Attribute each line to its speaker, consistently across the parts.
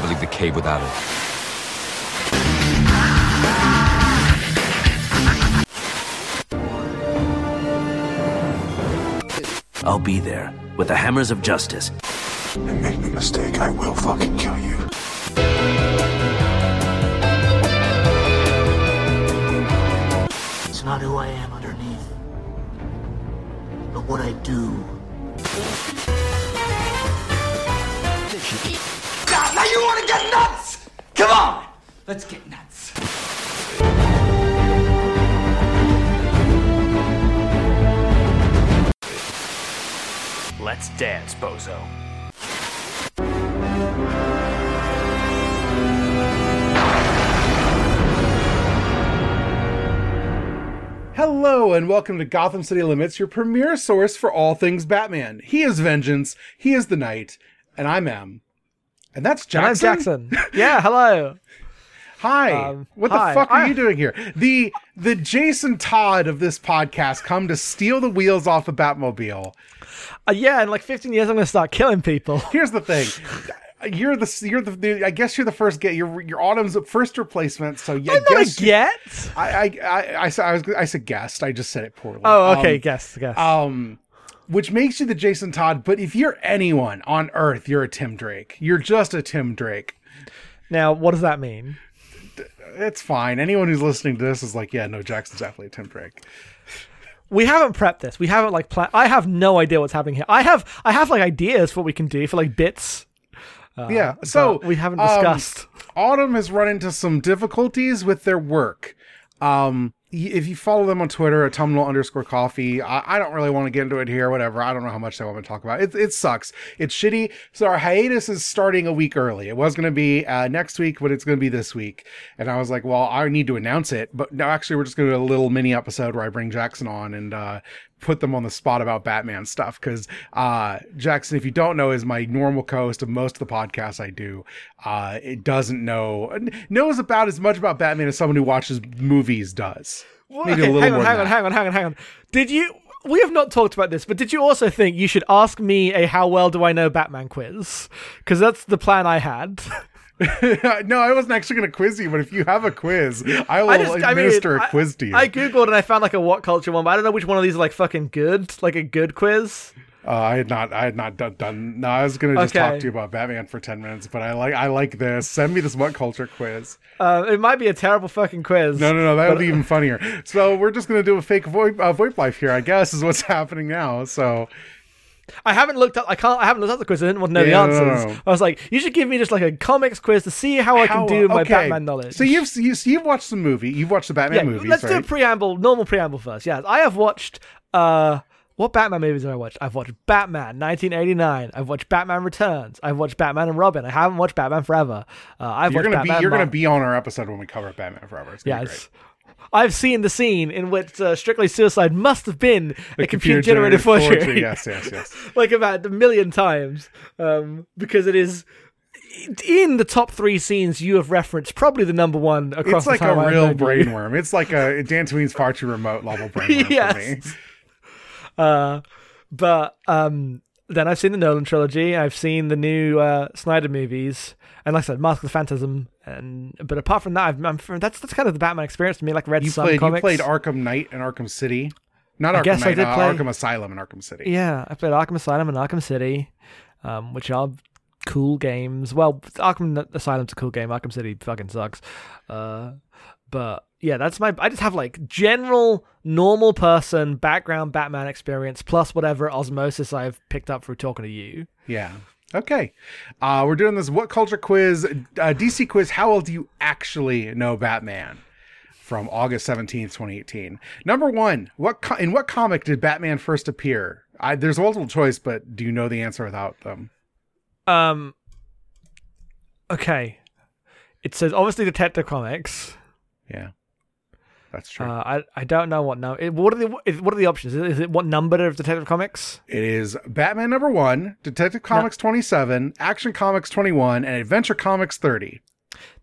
Speaker 1: never leave the cave without it.
Speaker 2: I'll be there with the hammers of justice.
Speaker 3: And make no mistake, I will fucking kill you.
Speaker 4: It's not who I am underneath, but what I do.
Speaker 5: You want to get nuts? Come on, let's get nuts.
Speaker 6: Let's dance, bozo.
Speaker 7: Hello and welcome to Gotham City Limits, your premier source for all things Batman. He is Vengeance, he is the Knight, and I'm Em. And that's
Speaker 8: And
Speaker 7: Jackson.
Speaker 8: Jackson. yeah, hello.
Speaker 7: Hi.
Speaker 8: Um,
Speaker 7: what
Speaker 8: hi.
Speaker 7: the fuck are
Speaker 8: I-
Speaker 7: you doing here? The the Jason Todd of this podcast come to steal the wheels off the Batmobile.
Speaker 8: Uh, yeah, in like 15 years, I'm going to start killing people.
Speaker 7: Here's the thing. You're the you're the, the I guess you're the first get your your Autumn's first replacement. So yeah,
Speaker 8: I'm not
Speaker 7: guess
Speaker 8: a get.
Speaker 7: I I I I, said- I was I said guest. I just said it poorly.
Speaker 8: Oh, okay,
Speaker 7: Um,
Speaker 8: guess, guess.
Speaker 7: um which makes you the Jason Todd, but if you're anyone on earth, you're a Tim Drake. You're just a Tim Drake.
Speaker 8: now, what does that mean?
Speaker 7: It's fine. Anyone who's listening to this is like, yeah, no, Jackson's definitely a Tim Drake.
Speaker 8: We haven't prepped this. We haven't like planned. I have no idea what's happening here. I have, I have like ideas for what we can do for like bits.
Speaker 7: yeah. So
Speaker 8: Uh, we haven't
Speaker 7: um,
Speaker 8: discussed.
Speaker 7: Autumn has run into some difficulties with their work. Um, if you follow them on Twitter, autumnal underscore coffee, I, I don't really want to get into it here. Whatever. I don't know how much they want to talk about. It, it sucks. It's shitty. So our hiatus is starting a week early. It was going to be uh, next week, but it's going to be this week. And I was like, well, I need to announce it. But no, actually, we're just going to do a little mini episode where I bring Jackson on and uh, put them on the spot about Batman stuff. Because uh, Jackson, if you don't know, is my normal co-host of most of the podcasts I do. Uh, it doesn't know knows about as much about Batman as someone who watches movies does. Maybe
Speaker 8: Okay,
Speaker 7: a little
Speaker 8: hang on, hang on, hang on, hang on, hang on. Did you? We have not talked about this, but did you also think you should ask me a "How well do I know Batman?" quiz? Because that's the plan I had.
Speaker 7: no, I wasn't actually going to quiz you, but if you have a quiz, I will
Speaker 8: I just, I mean,
Speaker 7: administer
Speaker 8: I-
Speaker 7: a quiz to you.
Speaker 8: I googled and I found like a what culture one, but I don't know which one of these are like fucking good, like a good quiz.
Speaker 7: Uh, I had not, I had not done. done no, I was going to just talk to you about Batman for ten minutes, but I like, I like this. Send me this what culture quiz.
Speaker 8: Uh, it might be a terrible fucking quiz.
Speaker 7: No, no, no, that would be even funnier. So we're just going to do a fake VoIP, uh, VoIP life here, I guess, is what's happening now. So
Speaker 8: I haven't looked up. I can't. I haven't looked up the quiz. I didn't want to know
Speaker 7: Yeah,
Speaker 8: the answers. I was like, you should give me just like a comics quiz to see how I can
Speaker 7: How-
Speaker 8: do my. Batman knowledge.
Speaker 7: So you've, you, so you've watched the movie. You've watched the Batman
Speaker 8: yeah,
Speaker 7: movies,
Speaker 8: let's do a preamble, normal preamble first. Yes, I have watched. uh What Batman movies have I watched? I've watched Batman 1989. I've watched Batman Returns. I've watched Batman and Robin. I haven't watched Batman Forever. Uh, I've
Speaker 7: you're
Speaker 8: watched
Speaker 7: gonna be, you're
Speaker 8: Mar-
Speaker 7: gonna be on our episode when we cover Batman Forever. It's gonna be
Speaker 8: Yes. I've seen the scene in which uh, Strictly Suicide must have been
Speaker 7: great.
Speaker 8: a computer generated forgery.
Speaker 7: Yes, yes, yes.
Speaker 8: like about a million times um, because it is in the top three scenes you have referenced probably the number one across
Speaker 7: It's like
Speaker 8: the
Speaker 7: a real
Speaker 8: known you.
Speaker 7: brain worm. It's like a Dan Tween's far too remote level brain worm for me.
Speaker 8: Yes. uh, but um, then I've seen the Nolan trilogy. I've seen the new uh, Snyder movies, and like I said, Mask of the Phantasm. And but apart from that, I've, I'm, that's that's kind of the Batman experience to me. Like Red
Speaker 7: You
Speaker 8: Sun
Speaker 7: played, you played Arkham Knight and Arkham City. Not
Speaker 8: I
Speaker 7: Arkham
Speaker 8: guess I
Speaker 7: Knight,
Speaker 8: did
Speaker 7: uh,
Speaker 8: play-
Speaker 7: Arkham Asylum and Arkham City.
Speaker 8: Yeah, I played Arkham Asylum and Arkham City, um, which are cool games. Well, Arkham Asylum's a cool game. Arkham City fucking sucks. Uh, but yeah, that's my. I just have like general normal person background Batman experience plus whatever osmosis I've picked up through talking to you.
Speaker 7: Yeah. Okay. Uh, we're doing this what culture quiz, uh, DC quiz. How well do you actually know Batman? From August 17th, 2018. Number one, what co- in what comic did Batman first appear? I, there's multiple choice, but do you know the answer without them?
Speaker 8: Um. Okay. It says obviously Detective Comics.
Speaker 7: Yeah. That's true.
Speaker 8: Uh, I I don't know what number. What are the what are the options? Is it, is it what number of Detective Comics?
Speaker 7: It is Batman number one, Detective Comics 27, Action Comics 21, and Adventure Comics 30.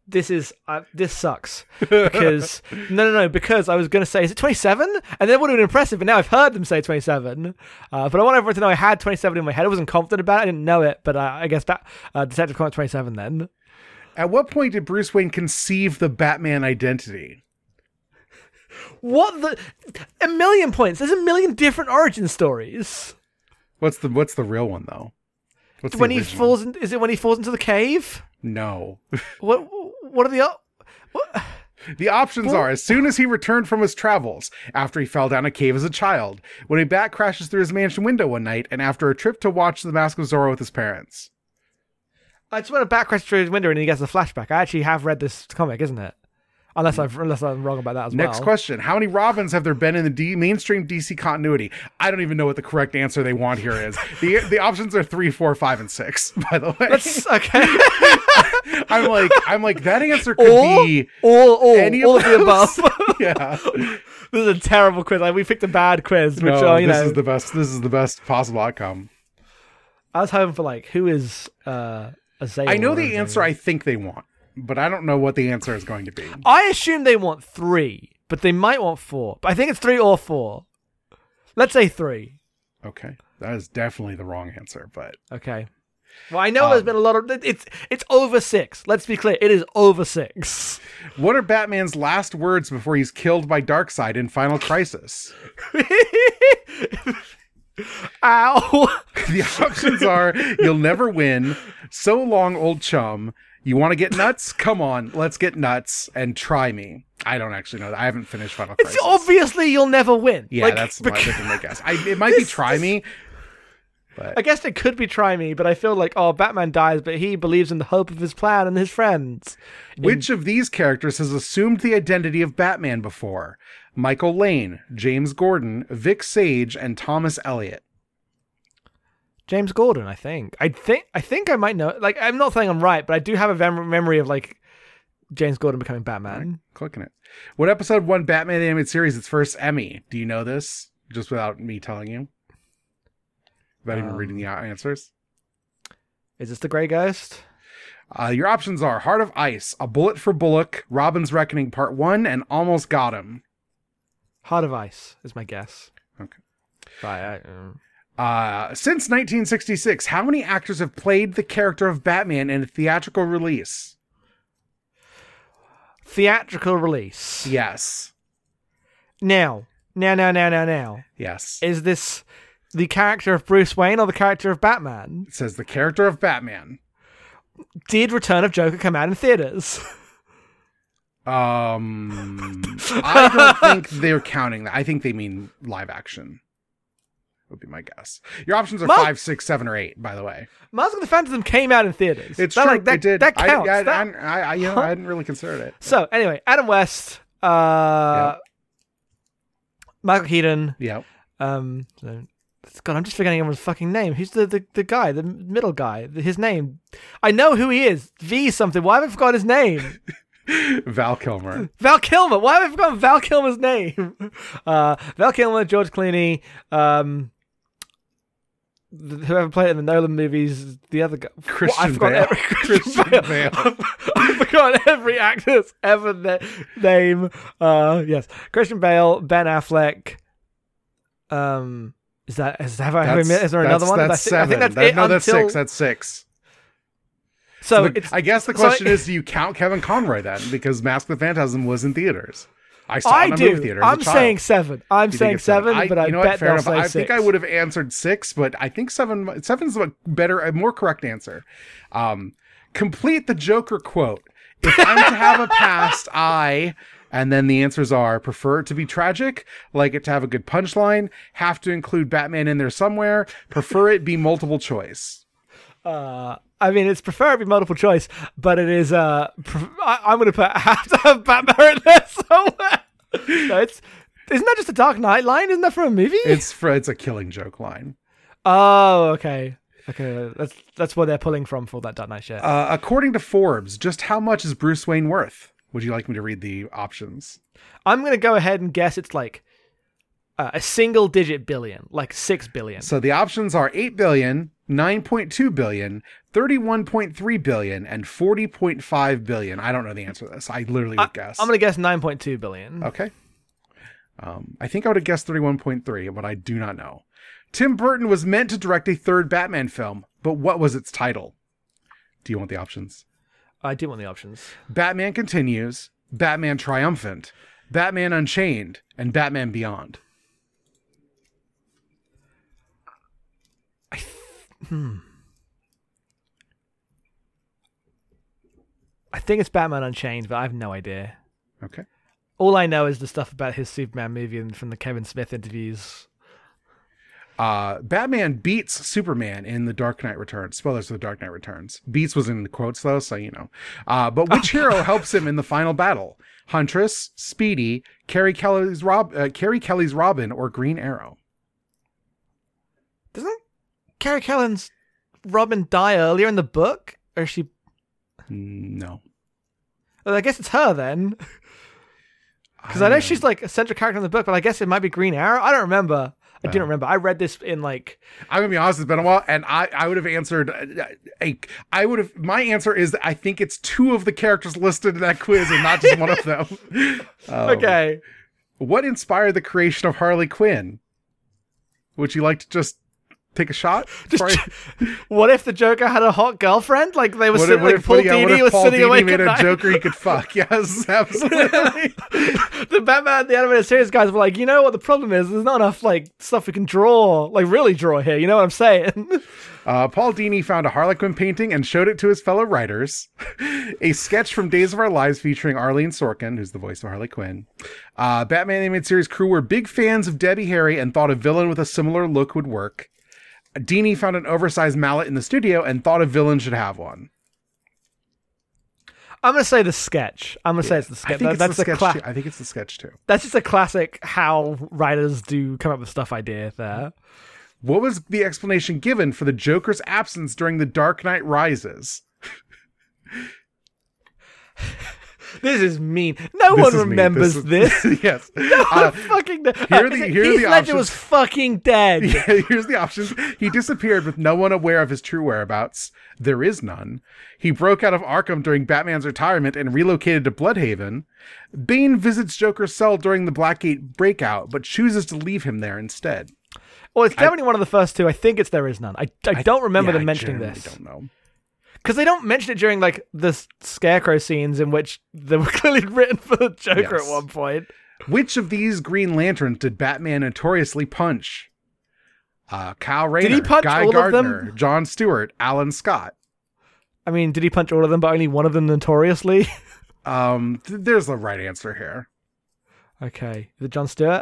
Speaker 8: this is uh, this sucks because no no no because I was gonna say is it 27 and that would have been impressive but now I've heard them say 27 uh, but I want everyone to know I had 27 in my head I wasn't confident about it I didn't know it but uh, I guess that uh, Detective Comics 27 then
Speaker 7: At what point did Bruce Wayne conceive the Batman identity?
Speaker 8: What the? A million points. There's a million different origin stories.
Speaker 7: What's the what's the real one though? What's the
Speaker 8: when he falls in, is it when he falls into the cave?
Speaker 7: No.
Speaker 8: What? What are the? What?
Speaker 7: The options are as soon as he returned from his travels, after he fell down a cave as a child, when a bat crashes through his mansion window one night, and after a trip to watch The Mask of Zorro with his parents.
Speaker 8: It's when a bat crashes through his window and he gets a flashback. I actually have read this comic, isn't it? Unless I've unless I'm wrong about that as
Speaker 7: Next
Speaker 8: well.
Speaker 7: Next question How many Robins have there been in the D- mainstream DC continuity? I don't even know what the correct answer they want here is. the The options are three, four, five, and six, by the way.
Speaker 8: Let's okay.
Speaker 7: I'm like, I'm like, that answer could
Speaker 8: all,
Speaker 7: be
Speaker 8: all, all,
Speaker 7: any
Speaker 8: all
Speaker 7: of
Speaker 8: of the above.
Speaker 7: yeah.
Speaker 8: this is a terrible quiz. Like, we picked a bad quiz, which
Speaker 7: No,
Speaker 8: uh, you
Speaker 7: this
Speaker 8: know.
Speaker 7: is the best. This is the best possible outcome.
Speaker 8: I was hoping for like who is uh Azale
Speaker 7: I know the answer I think they want, but I don't know what the answer is going to be.
Speaker 8: I assume they want three, but they might want four. But I think it's three or four. Let's say three.
Speaker 7: Okay, that is definitely the wrong answer, but
Speaker 8: Okay. Well, I know there's
Speaker 7: um,
Speaker 8: been a lot of it's it's over six. Let's be clear, it is over six.
Speaker 7: what are Batman's last words before he's killed by Darkseid in Final Crisis?
Speaker 8: Ow!
Speaker 7: The options are you'll never win, so long, old chum. You want to get nuts? Come on, let's get nuts and try me. I don't actually know that. I haven't finished Final
Speaker 8: It's
Speaker 7: Crisis.
Speaker 8: obviously you'll never win.
Speaker 7: yeah,
Speaker 8: Like,
Speaker 7: that's my,
Speaker 8: bec-
Speaker 7: that's my guess. I, it might be try
Speaker 8: this-
Speaker 7: me.
Speaker 8: I guess it could be try me, but I feel like oh, Batman dies, but he believes in the hope of his plan and his friends.
Speaker 7: Which of these characters has assumed the identity of Batman before? Michael Lane, James Gordon, Vic Sage, and Thomas Elliot.
Speaker 8: James Gordon, I think. I think I think I might know. Like, I'm not saying I'm right, but I do have a mem- memory of like James Gordon becoming Batman.
Speaker 7: Clicking it. What episode won Batman the Animated Series its first Emmy? Do you know this? Just without me telling you? Without even
Speaker 8: Um,
Speaker 7: reading the answers?
Speaker 8: Is this the Grey Ghost?
Speaker 7: Uh, your options are Heart of Ice, A Bullet for Bullock, Robin's Reckoning Part 1, and Almost Got Him.
Speaker 8: Heart of Ice is my guess.
Speaker 7: Okay.
Speaker 8: Right. I, um,
Speaker 7: Uh, since 1966, how many actors have played the character of Batman in a theatrical release?
Speaker 8: theatrical release.
Speaker 7: Yes.
Speaker 8: Now, now, now, now, now, now.
Speaker 7: Yes.
Speaker 8: Is this the character of Bruce Wayne or the character of Batman?
Speaker 7: It says the character of Batman.
Speaker 8: Did Return of Joker come out in theaters?
Speaker 7: Um, I don't think they're counting that. I think they mean live action. Would be my guess. Your options are five, six, seven, or eight. By the way,
Speaker 8: Mask of the Phantasm came out in theaters.
Speaker 7: it's
Speaker 8: That,
Speaker 7: true.
Speaker 8: like, that,
Speaker 7: it did.
Speaker 8: That
Speaker 7: I-
Speaker 8: counts.
Speaker 7: I,
Speaker 8: That-
Speaker 7: I, I, you know, I hadn't really considered it.
Speaker 8: So anyway, Adam West, uh, Michael Keaton.
Speaker 7: Yeah.
Speaker 8: Um, so, God, I'm just forgetting everyone's fucking name. Who's the, the, the guy, the middle guy? His name. I know who he is. V something. Why have I forgotten his name?
Speaker 7: Val Kilmer.
Speaker 8: Val Kilmer. Why have I forgotten Val Kilmer's name? Uh, Val Kilmer, George Clooney, um, whoever played in the Nolan movies, the other guy.
Speaker 7: Christian Bale.
Speaker 8: every Christian, Bale.
Speaker 7: Bale.
Speaker 8: I forgot every actor's ever na- name. Uh, yes, Christian Bale, Ben Affleck. Um, is that is, have I, have I
Speaker 7: That's,
Speaker 8: is there another
Speaker 7: that's,
Speaker 8: one?
Speaker 7: That's
Speaker 8: I, thi- I think that's
Speaker 7: That-
Speaker 8: it
Speaker 7: no, that's
Speaker 8: until-
Speaker 7: six. That's six.
Speaker 8: so
Speaker 7: Look,
Speaker 8: it's.
Speaker 7: I guess the
Speaker 8: so
Speaker 7: question is, do you count Kevin Conroy then? Because Mask of the Phantasm was in theaters. I saw
Speaker 8: I do.
Speaker 7: theater.
Speaker 8: I'm saying seven. I'm saying seven,
Speaker 7: I-
Speaker 8: but I
Speaker 7: you know
Speaker 8: bet they'll say
Speaker 7: I
Speaker 8: six.
Speaker 7: think I would have answered six, but I think seven. Seven's a better, a more correct answer. Um, complete the Joker quote. If I'm to have a past, I. And then the answers are prefer it to be tragic, like it to have a good punchline, have to include Batman in there somewhere, prefer it be multiple choice.
Speaker 8: Uh, I mean, it's preferably multiple choice, but it is. Uh, pre- I, I'm going to put have to have Batman in there somewhere. no, it's isn't that just a Dark Knight line? Isn't that from a movie?
Speaker 7: It's for it's a killing joke line.
Speaker 8: oh, okay, okay. That's that's where they're pulling from for that Dark Knight shit.
Speaker 7: Uh, according to Forbes, just how much is Bruce Wayne worth? Would you like me to read the options?
Speaker 8: I'm going to go ahead and guess it's like uh, a single digit billion, like six billion.
Speaker 7: So the options are 8 billion, 9.2 billion, 31.3 billion, and 40.5 billion. I don't know the answer to this. I literally would guess.
Speaker 8: I'm going to guess 9.2 billion.
Speaker 7: Okay. Um, I think I would have guessed 31.3, but I do not know. Tim Burton was meant to direct a third Batman film, but what was its title? Do you want the options?
Speaker 8: I do want the options.
Speaker 7: Batman Continues, Batman Triumphant, Batman Unchained, and Batman Beyond.
Speaker 8: I think it's Batman Unchained, but I have no idea.
Speaker 7: Okay.
Speaker 8: All I know is the stuff about his Superman movie and from the Kevin Smith interviews.
Speaker 7: Uh, Batman beats Superman in The Dark Knight Returns. Spoilers for The Dark Knight Returns. Beats was in the quotes though, so you know. Uh, but which hero helps him in the final battle? Huntress, Speedy, Carrie Kelly's Rob, uh, Carrie Kelly's Robin, or Green Arrow?
Speaker 8: Doesn't Carrie Kelly's Robin die earlier in the book? Or is she.
Speaker 7: No.
Speaker 8: Well, I guess it's her then. Because I know she's like a central character in the book, but I guess it might be Green Arrow. I don't remember. I didn't remember. I read this in like.
Speaker 7: I'm gonna be honest. It's been a while, and I I would have answered uh, a. I would have. My answer is I think it's two of the characters listed in that quiz, and not just one of them. Um,
Speaker 8: Okay.
Speaker 7: What inspired the creation of Harley Quinn? Would you like to just take a shot? Just,
Speaker 8: What if the Joker had a hot girlfriend? Like they were sitting,
Speaker 7: if,
Speaker 8: like
Speaker 7: if,
Speaker 8: Paul
Speaker 7: yeah,
Speaker 8: Dini was
Speaker 7: Paul
Speaker 8: sitting
Speaker 7: Dini
Speaker 8: awake
Speaker 7: made a
Speaker 8: night.
Speaker 7: Joker he could fuck? Yes, absolutely.
Speaker 8: the Batman, the animated series guys were like, you know what the problem is? There's not enough like stuff we can draw, like really draw here. You know what I'm saying?
Speaker 7: Uh, Paul Dini found a Harlequin painting and showed it to his fellow writers. a sketch from Days of Our Lives featuring Arlene Sorkin, who's the voice of Harley Quinn. Uh, Batman animated series crew were big fans of Debbie Harry and thought a villain with a similar look would work. Dini found an oversized mallet in the studio and thought a villain should have one.
Speaker 8: I'm gonna say the sketch. I'm gonna say it's the sketch. That-
Speaker 7: it's
Speaker 8: that's
Speaker 7: the
Speaker 8: a
Speaker 7: sketch
Speaker 8: cla-.
Speaker 7: I think it's the sketch too.
Speaker 8: That's just a classic how writers do come up with stuff idea there.
Speaker 7: What was the explanation given for the Joker's absence during The Dark Knight Rises?
Speaker 8: This is mean. No
Speaker 7: This
Speaker 8: one remembers
Speaker 7: This
Speaker 8: this.
Speaker 7: is- yes. Uh,
Speaker 8: fucking de-
Speaker 7: here are
Speaker 8: uh,
Speaker 7: the- here are
Speaker 8: Heath
Speaker 7: the
Speaker 8: Ledger was fucking dead.
Speaker 7: Yeah, here's the options. He disappeared with no one aware of his true whereabouts. There is none. He broke out of Arkham during Batman's retirement and relocated to Blüdhaven. Bane visits Joker's cell during the Blackgate breakout, but chooses to leave him there instead.
Speaker 8: Well, it's definitely one of the first two. I think it's there is none. I, I don't remember
Speaker 7: Yeah,
Speaker 8: them mentioning
Speaker 7: genuinely
Speaker 8: this
Speaker 7: don't know.
Speaker 8: Because they don't mention it during like the scarecrow scenes in which they were clearly written for the Joker
Speaker 7: Yes.
Speaker 8: at one point.
Speaker 7: Which of these Green Lanterns did Batman notoriously punch? Uh, Kyle Rayner,
Speaker 8: he punch
Speaker 7: Guy
Speaker 8: all of them?
Speaker 7: Gardner, John Stewart, Alan Scott.
Speaker 8: I mean, did he punch all of them, but only one of them notoriously?
Speaker 7: Um, th- there's the right answer here.
Speaker 8: okay, is it John Stewart?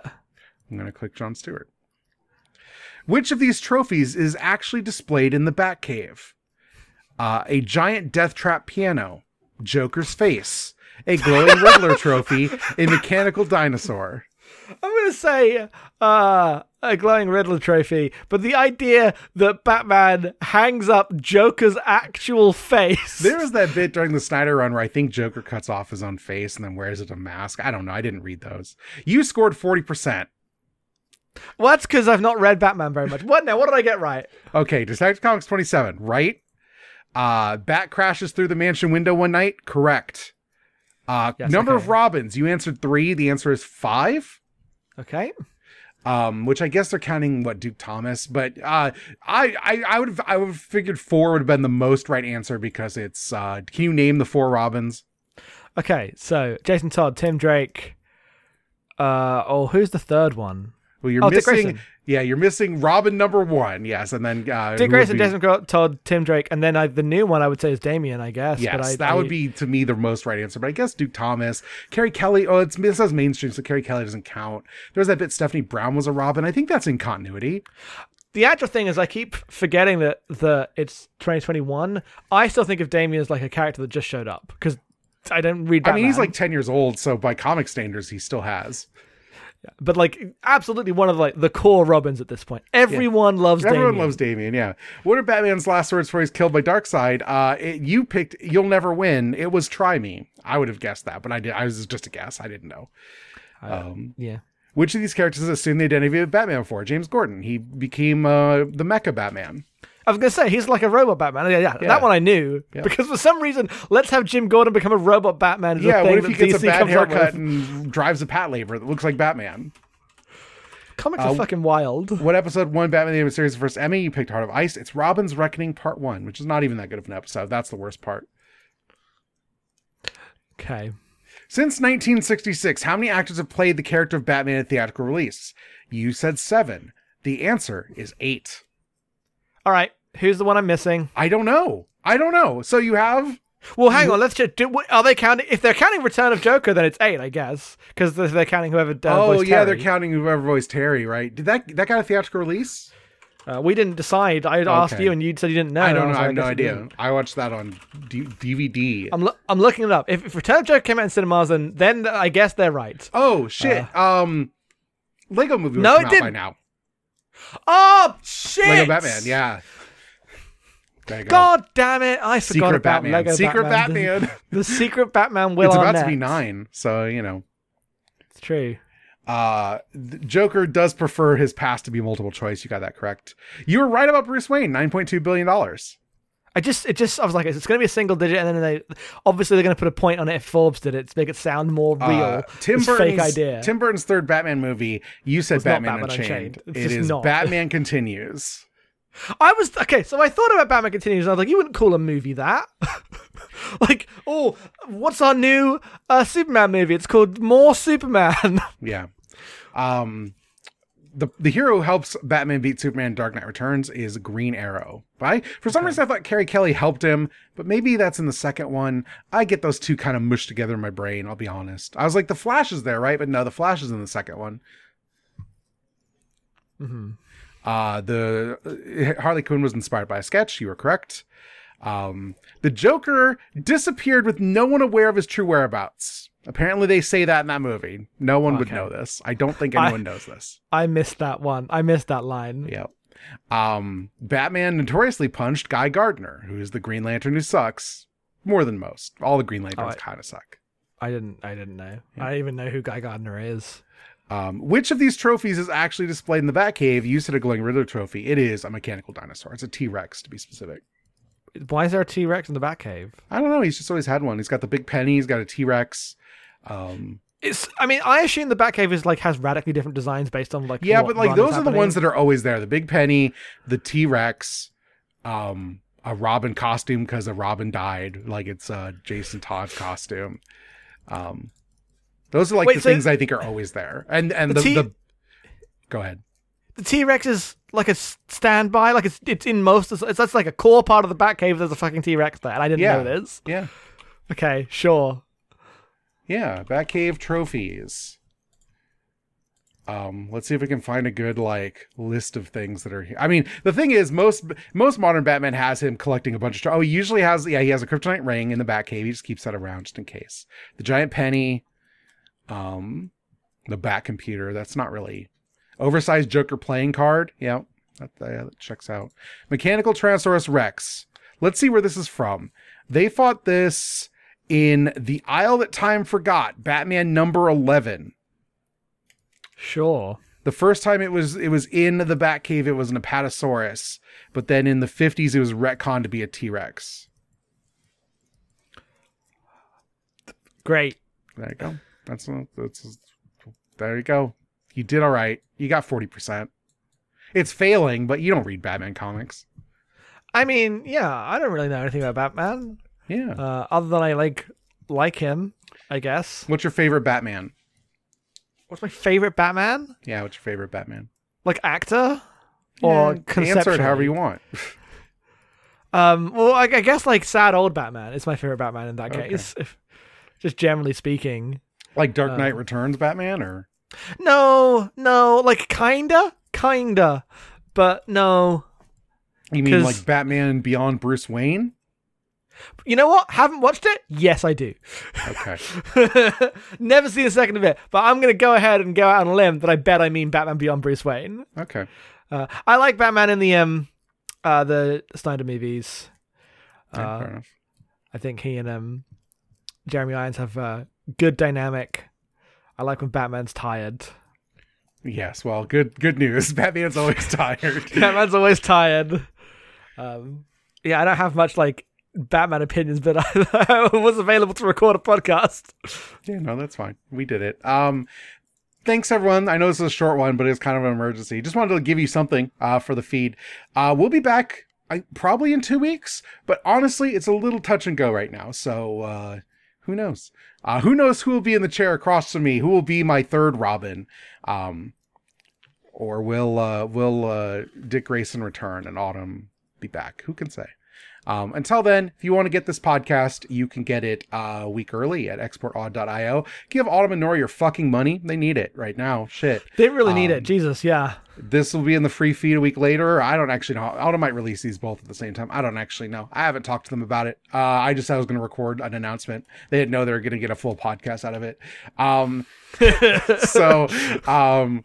Speaker 7: I'm going to click John Stewart. Which of these trophies is actually displayed in the Batcave? Uh, a giant death trap piano, Joker's face, a glowing Riddler trophy, a mechanical dinosaur.
Speaker 8: I'm gonna say uh, a glowing Riddler trophy, but the idea that Batman hangs up Joker's actual face.
Speaker 7: There was that bit during the Snyder run where I think Joker cuts off his own face and then wears it a mask. I don't know. I didn't read those. You scored 40%.
Speaker 8: Well, that's because I've not read Batman very much. What now? What did I get right?
Speaker 7: Okay, Detective Comics 27, right? Uh, Bat crashes through the mansion window one night. Correct. Uh,
Speaker 8: Yes,
Speaker 7: number
Speaker 8: okay.
Speaker 7: of Robins. You answered three. The answer is five.
Speaker 8: Okay.
Speaker 7: Um, which I guess they're counting what Duke Thomas, but uh, I I I would have I would have figured four would have been the most right answer because it's uh, can you name the four Robins?
Speaker 8: Okay. So Jason Todd, Tim Drake. Uh oh, who's the third one?
Speaker 7: Well, you're
Speaker 8: Oh,
Speaker 7: missing. Yeah, you're missing Robin number one. Yes, and then uh,
Speaker 8: Dick Grayson,
Speaker 7: be-
Speaker 8: Jason Gro- Todd, Tim Drake, and then I, the new one I would say is Damian, I guess.
Speaker 7: Yes,
Speaker 8: but I,
Speaker 7: that
Speaker 8: I-
Speaker 7: would be to me the most right answer. But I guess Duke Thomas, Carrie Kelly. Oh, it's it says mainstream, so Carrie Kelly doesn't count. There's that bit Stephanie Brown was a Robin. I think that's in continuity.
Speaker 8: The actual thing is, I keep forgetting that the it's 2021. I still think of Damian as like a character that just showed up because I don't read.
Speaker 7: I mean, he's like ten years old, so by comic standards, he still has.
Speaker 8: But like absolutely one of like the core Robins at this point. Everyone loves.
Speaker 7: Everyone
Speaker 8: Damian.
Speaker 7: loves Damian. Yeah. What are Batman's last words before he's killed by Darkseid? Uh, it, you picked. You'll never win. It was try me. I would have guessed that, but I did. I was just a guess. I didn't know. Um,
Speaker 8: Yeah.
Speaker 7: which of these characters assumed the identity of Batman before? James Gordon. He became uh, the Mecha Batman.
Speaker 8: I was gonna say he's like a robot Batman. Yeah, yeah,
Speaker 7: Yeah.
Speaker 8: that one I knew
Speaker 7: Yeah.
Speaker 8: because for some reason, let's have Jim Gordon become a robot Batman.
Speaker 7: Yeah, what if he gets
Speaker 8: DC
Speaker 7: a bad haircut and drives a Patlabor that looks like Batman?
Speaker 8: Comics
Speaker 7: Uh,
Speaker 8: are fucking wild.
Speaker 7: What episode won Batman the Animated Series the first Emmy? You picked Heart of Ice. It's Robin's Reckoning Part One, which is not even that good of an episode. That's the worst part.
Speaker 8: Okay.
Speaker 7: Since 1966, how many actors have played the character of Batman in theatrical release? You said seven. The answer is eight.
Speaker 8: All right. Who's the one I'm missing?
Speaker 7: I don't know. I don't know. So you have
Speaker 8: Well, hang on. Let's just. Do, are they counting? If they're counting Return of Joker, then it's eight, I guess, because they're, counting whoever. Uh,
Speaker 7: oh yeah,
Speaker 8: Terry.
Speaker 7: they're counting whoever voiced Terry, right? Did that that got a theatrical release?
Speaker 8: Uh, we didn't decide. I asked you, and you said you didn't know.
Speaker 7: I don't know. I
Speaker 8: like,
Speaker 7: have no idea. I watched that on D- DVD.
Speaker 8: I'm lo- I'm looking it up. If, if Return of Joker came out in cinemas, then then I guess they're right.
Speaker 7: oh shit. um, Lego movie
Speaker 8: Uh, No, it didn't.
Speaker 7: now.
Speaker 8: Oh shit!
Speaker 7: Lego Batman. Yeah. Go.
Speaker 8: God damn it! I forgot
Speaker 7: Secret
Speaker 8: about
Speaker 7: Batman.
Speaker 8: Lego
Speaker 7: Secret
Speaker 8: Batman.
Speaker 7: Batman.
Speaker 8: The, the secret Batman will
Speaker 7: it's about to be nine, so you know.
Speaker 8: It's true.
Speaker 7: Uh, Joker does prefer his past to be multiple choice. You got that correct. You were right about Bruce Wayne. Nine point two billion dollars.
Speaker 8: I just, it just, I was like, it's going to be a single digit, and then they, obviously, they're going to put a point on it if Forbes did it to make it sound more real.
Speaker 7: Uh, Tim Burton's
Speaker 8: fake idea.
Speaker 7: Tim Burton's third Batman movie. You said Batman,
Speaker 8: Batman
Speaker 7: Unchained.
Speaker 8: Unchained. It's
Speaker 7: It
Speaker 8: just
Speaker 7: is
Speaker 8: not.
Speaker 7: Batman Continues.
Speaker 8: I was okay, so I thought about Batman Continues, and I was like, you wouldn't call a movie that. like, oh, what's our new uh, Superman movie? It's called More Superman.
Speaker 7: Yeah. Um, the the hero who helps Batman beat Superman Dark Knight Returns is Green Arrow. I for some reason I thought Carrie Kelly helped him, but maybe that's in the second one. I get those two kind of mushed together in my brain. I'll be honest. I was like, the Flash is there, right? But no, the Flash is in the second one. Mhm. Uh, the uh, Harley Quinn was inspired by a sketch. You were correct. Um, the Joker disappeared with no one aware of his true whereabouts. Apparently, they say that in that movie. No one would know this. I don't think
Speaker 8: I-
Speaker 7: anyone knows this.
Speaker 8: I missed that one. I missed that line.
Speaker 7: Yep. Um, Batman notoriously punched Guy Gardner, who is the Green Lantern who sucks more than most. All the Green Lanterns
Speaker 8: I-
Speaker 7: kind of suck.
Speaker 8: I didn't. I didn't know. I don't even know who Guy Gardner is.
Speaker 7: Um, which of these trophies is actually displayed in the Batcave? You said a glowing Riddler trophy. It is a mechanical dinosaur. It's a T Rex to be specific.
Speaker 8: Why is there a T Rex in the Batcave?
Speaker 7: I don't know. He's just always had one. He's got the big penny. He's got a T Rex. Um,
Speaker 8: It's. I mean, I assume the Batcave is like has radically different designs based on like.
Speaker 7: yeah, but like those are the ones that are always there. The big penny, the T Rex, um, a Robin costume because a Robin died. Like it's uh, Jason Todd costume. Um, those are like
Speaker 8: Wait,
Speaker 7: the
Speaker 8: so-
Speaker 7: things I think are always there. And and
Speaker 8: The
Speaker 7: the,
Speaker 8: T-
Speaker 7: the go ahead.
Speaker 8: the T Rex is like a standby. Like it's it's in most. Of, it's that's like a core part of the Batcave. There's a fucking T Rex there, and I didn't
Speaker 7: Yeah.
Speaker 8: know it is.
Speaker 7: Yeah,
Speaker 8: Okay, sure.
Speaker 7: Yeah. Batcave trophies. Um, let's see if we can find a good like list of things that are here. I mean, the thing is, most most modern Batman has him collecting a bunch of. Tro- oh, he usually has. Yeah, he has a kryptonite ring in the Batcave. He just keeps that around just in case. The giant penny, um, the Bat computer. That's not really oversized Joker playing card. Yeah, that, that checks out. Mechanical Tyrannosaurus Rex. Let's see where this is from. They fought this in the Isle That Time Forgot, Batman number eleven.
Speaker 8: Sure.
Speaker 7: The first time it was it was in the Batcave, it was an Apatosaurus, but then in the fifties it was retconned to be a T Rex.
Speaker 8: Great.
Speaker 7: There you go. That's that's there you go. You did all right. You got forty percent. It's failing, but you don't read Batman comics.
Speaker 8: I mean, yeah, I don't really know anything about Batman,
Speaker 7: Yeah.
Speaker 8: uh, other than I like like him. I guess.
Speaker 7: What's your favorite Batman?
Speaker 8: What's my favorite Batman?
Speaker 7: Yeah, what's your favorite Batman?
Speaker 8: Like actor or
Speaker 7: Yeah, answer it however you want.
Speaker 8: Um, well, I, I guess like sad old Batman is my favorite Batman in that
Speaker 7: Okay.
Speaker 8: case. If, just generally speaking.
Speaker 7: like Dark
Speaker 8: Uh,
Speaker 7: Knight Returns Batman, or
Speaker 8: No, no, like kinda, kinda, but no.
Speaker 7: you mean like Batman Beyond Bruce Wayne?
Speaker 8: You know what? Haven't watched it? Yes, I do.
Speaker 7: Okay.
Speaker 8: Never seen a second of it, but I'm gonna go ahead and go out on a limb that I bet I mean Batman Beyond Bruce Wayne.
Speaker 7: Okay.
Speaker 8: Uh, I like Batman in the um, uh, the Snyder movies.
Speaker 7: Yeah,
Speaker 8: Uh. I think he and um, Jeremy Irons have a good dynamic. I like when Batman's tired.
Speaker 7: Yes, well, good good news. Batman's always tired.
Speaker 8: Batman's always tired. Um, yeah, I don't have much like Batman opinions, but I, I was available to record a podcast.
Speaker 7: yeah, no, that's fine. We did it. Um thanks everyone. I know this is a short one, but it's kind of an emergency. Just wanted to give you something uh for the feed. Uh we'll be back I, probably in 2 weeks, but honestly, it's a little touch and go right now. So uh who knows? Uh, who knows who will be in the chair across from me? Who will be my third Robin? Um, or will uh, will uh, Dick Grayson return and Autumn be back? Who can say? Um, until then, if you want to get this podcast, you can get it uh, a week early at exportaud.io. Give Autumn and Nora your fucking money. They need it right now. Shit.
Speaker 8: They really need
Speaker 7: Um,
Speaker 8: it. Jesus, yeah.
Speaker 7: This will be in the free feed a week later. I don't actually know. Autumn might release these both at the same time. I don't actually know. I haven't talked to them about it. Uh, I just said I was going to record an announcement. They didn't know they were going to get a full podcast out of it. Um, so, um,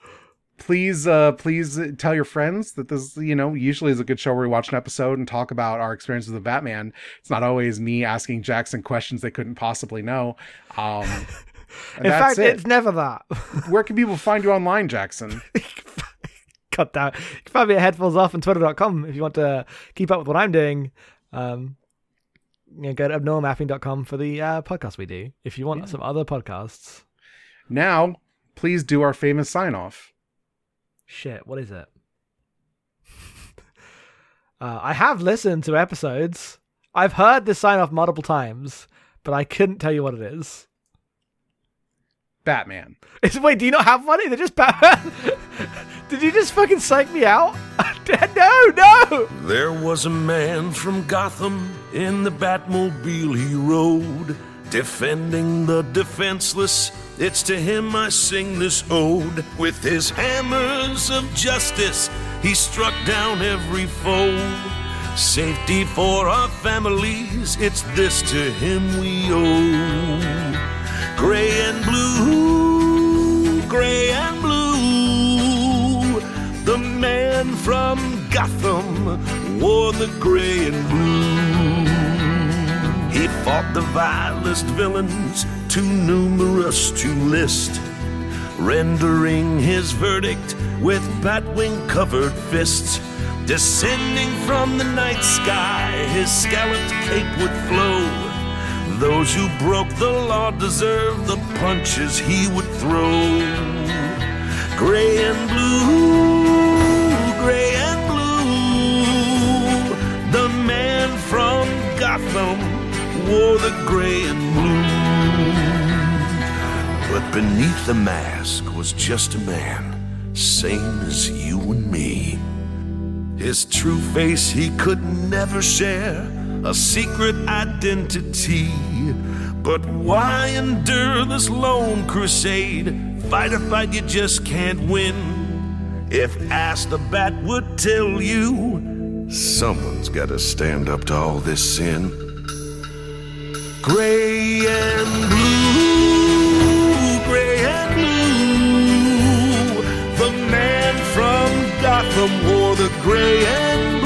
Speaker 7: please, uh, please tell your friends that this, you know, usually is a good show where we watch an episode and talk about our experiences with Batman. It's not always me asking Jackson questions they couldn't possibly know. Um,
Speaker 8: In
Speaker 7: that's
Speaker 8: fact,
Speaker 7: it.
Speaker 8: it's never that.
Speaker 7: Where can people find you online, Jackson?
Speaker 8: Cut that. You can find me at headphones off on twitter.com if you want to keep up with what I'm doing. Um, you know, go to abnormalmapping.com for the uh, podcast we do. If you want some other podcasts,
Speaker 7: Now, please do our famous sign off.
Speaker 8: Shit, what is it? uh, I have listened to episodes. I've heard this sign off multiple times, but I couldn't tell you what it is.
Speaker 7: Batman.
Speaker 8: It's, wait, do you not have money? They're just Batman. Did you just fucking psych me out? no, no.
Speaker 1: There was a man from Gotham in the Batmobile he rode, defending the defenseless. It's to him I sing this ode. With his hammers of justice, he struck down every foe. Safety for our families, it's this to him we owe. Gray and blue, gray and blue. The man from Gotham wore the gray and blue. He fought the vilest villains, too numerous to list, rendering his verdict with batwing covered fists. Descending from the night sky, his scalloped cape would flow. Those who broke the law deserve the punches he would throw. Gray and blue, gray and blue. The man from Gotham wore the gray and blue. But beneath the mask was just a man, same as you and me. His true face he could never share, a secret identity. But why endure this lone crusade? Fight a fight you just can't win. If asked, the bat would tell you someone's gotta stand up to all this sin. Gray and blue, gray and blue. The man from Gotham wore the gray and